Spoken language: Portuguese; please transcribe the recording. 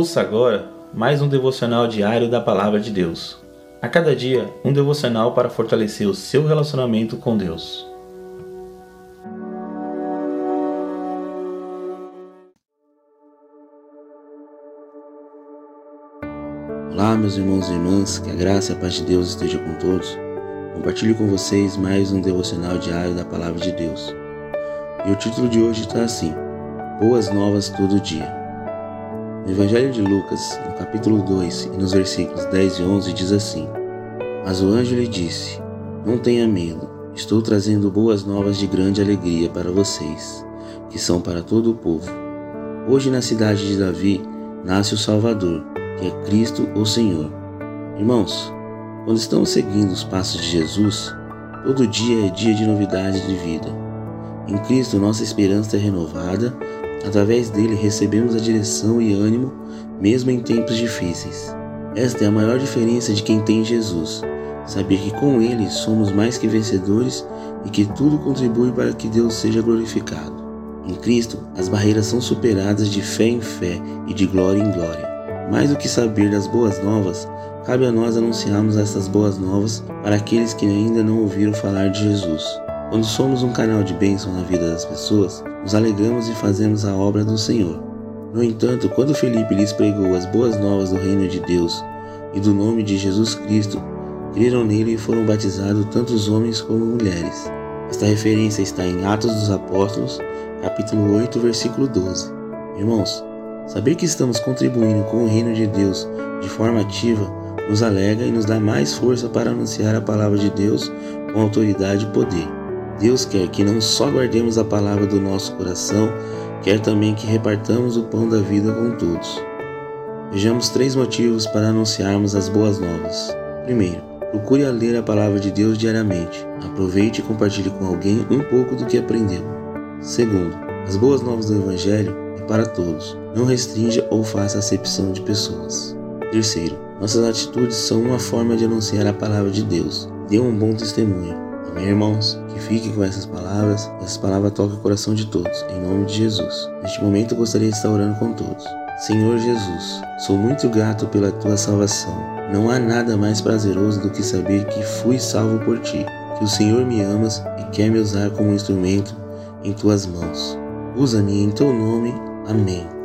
Ouça agora mais um devocional diário da Palavra de Deus. A cada dia, um devocional para fortalecer o seu relacionamento com Deus. Olá, meus irmãos e irmãs, que a graça e a paz de Deus esteja com todos. Compartilho com vocês mais um devocional diário da Palavra de Deus. E o título de hoje está assim: Boas Novas Todo Dia. No Evangelho de Lucas, no capítulo 2 e nos versículos 10 e 11, diz assim: Mas o anjo lhe disse: Não tenha medo, estou trazendo boas novas de grande alegria para vocês, que são para todo o povo. Hoje, na cidade de Davi, nasce o Salvador, que é Cristo o Senhor. Irmãos, quando estamos seguindo os passos de Jesus, todo dia é dia de novidade de vida. Em Cristo, nossa esperança é renovada Através dele recebemos a direção e ânimo, mesmo em tempos difíceis. Esta é a maior diferença de quem tem Jesus. Saber que com ele somos mais que vencedores e que tudo contribui para que Deus seja glorificado. Em Cristo, as barreiras são superadas de fé em fé e de glória em glória. Mais do que saber das boas novas, cabe a nós anunciarmos essas boas novas para aqueles que ainda não ouviram falar de Jesus. Quando somos um canal de bênção na vida das pessoas, nos alegramos e fazemos a obra do Senhor. No entanto, quando Felipe lhes pregou as boas novas do reino de Deus e do nome de Jesus Cristo, creram nele e foram batizados tantos homens como mulheres. Esta referência está em Atos dos Apóstolos, capítulo 8, versículo 12. Irmãos, saber que estamos contribuindo com o reino de Deus de forma ativa nos alegra e nos dá mais força para anunciar a palavra de Deus com autoridade e poder. Deus quer que não só guardemos a palavra do nosso coração, quer também que repartamos o pão da vida com todos. Vejamos três motivos para anunciarmos as boas novas. Primeiro, procure a ler a palavra de Deus diariamente. Aproveite e compartilhe com alguém um pouco do que aprendeu. Segundo, as boas novas do Evangelho é para todos. Não restrinja ou faça acepção de pessoas. Terceiro, nossas atitudes são uma forma de anunciar a palavra de Deus. Dê um bom testemunho. Amém, irmãos? Que fique com essas palavras, essas palavras toquem o coração de todos, em nome de Jesus. Neste momento eu gostaria de estar orando com todos. Senhor Jesus, sou muito grato pela tua salvação. Não há nada mais prazeroso do que saber que fui salvo por ti, que o Senhor me amas e quer me usar como instrumento em tuas mãos. Usa-me em teu nome. Amém.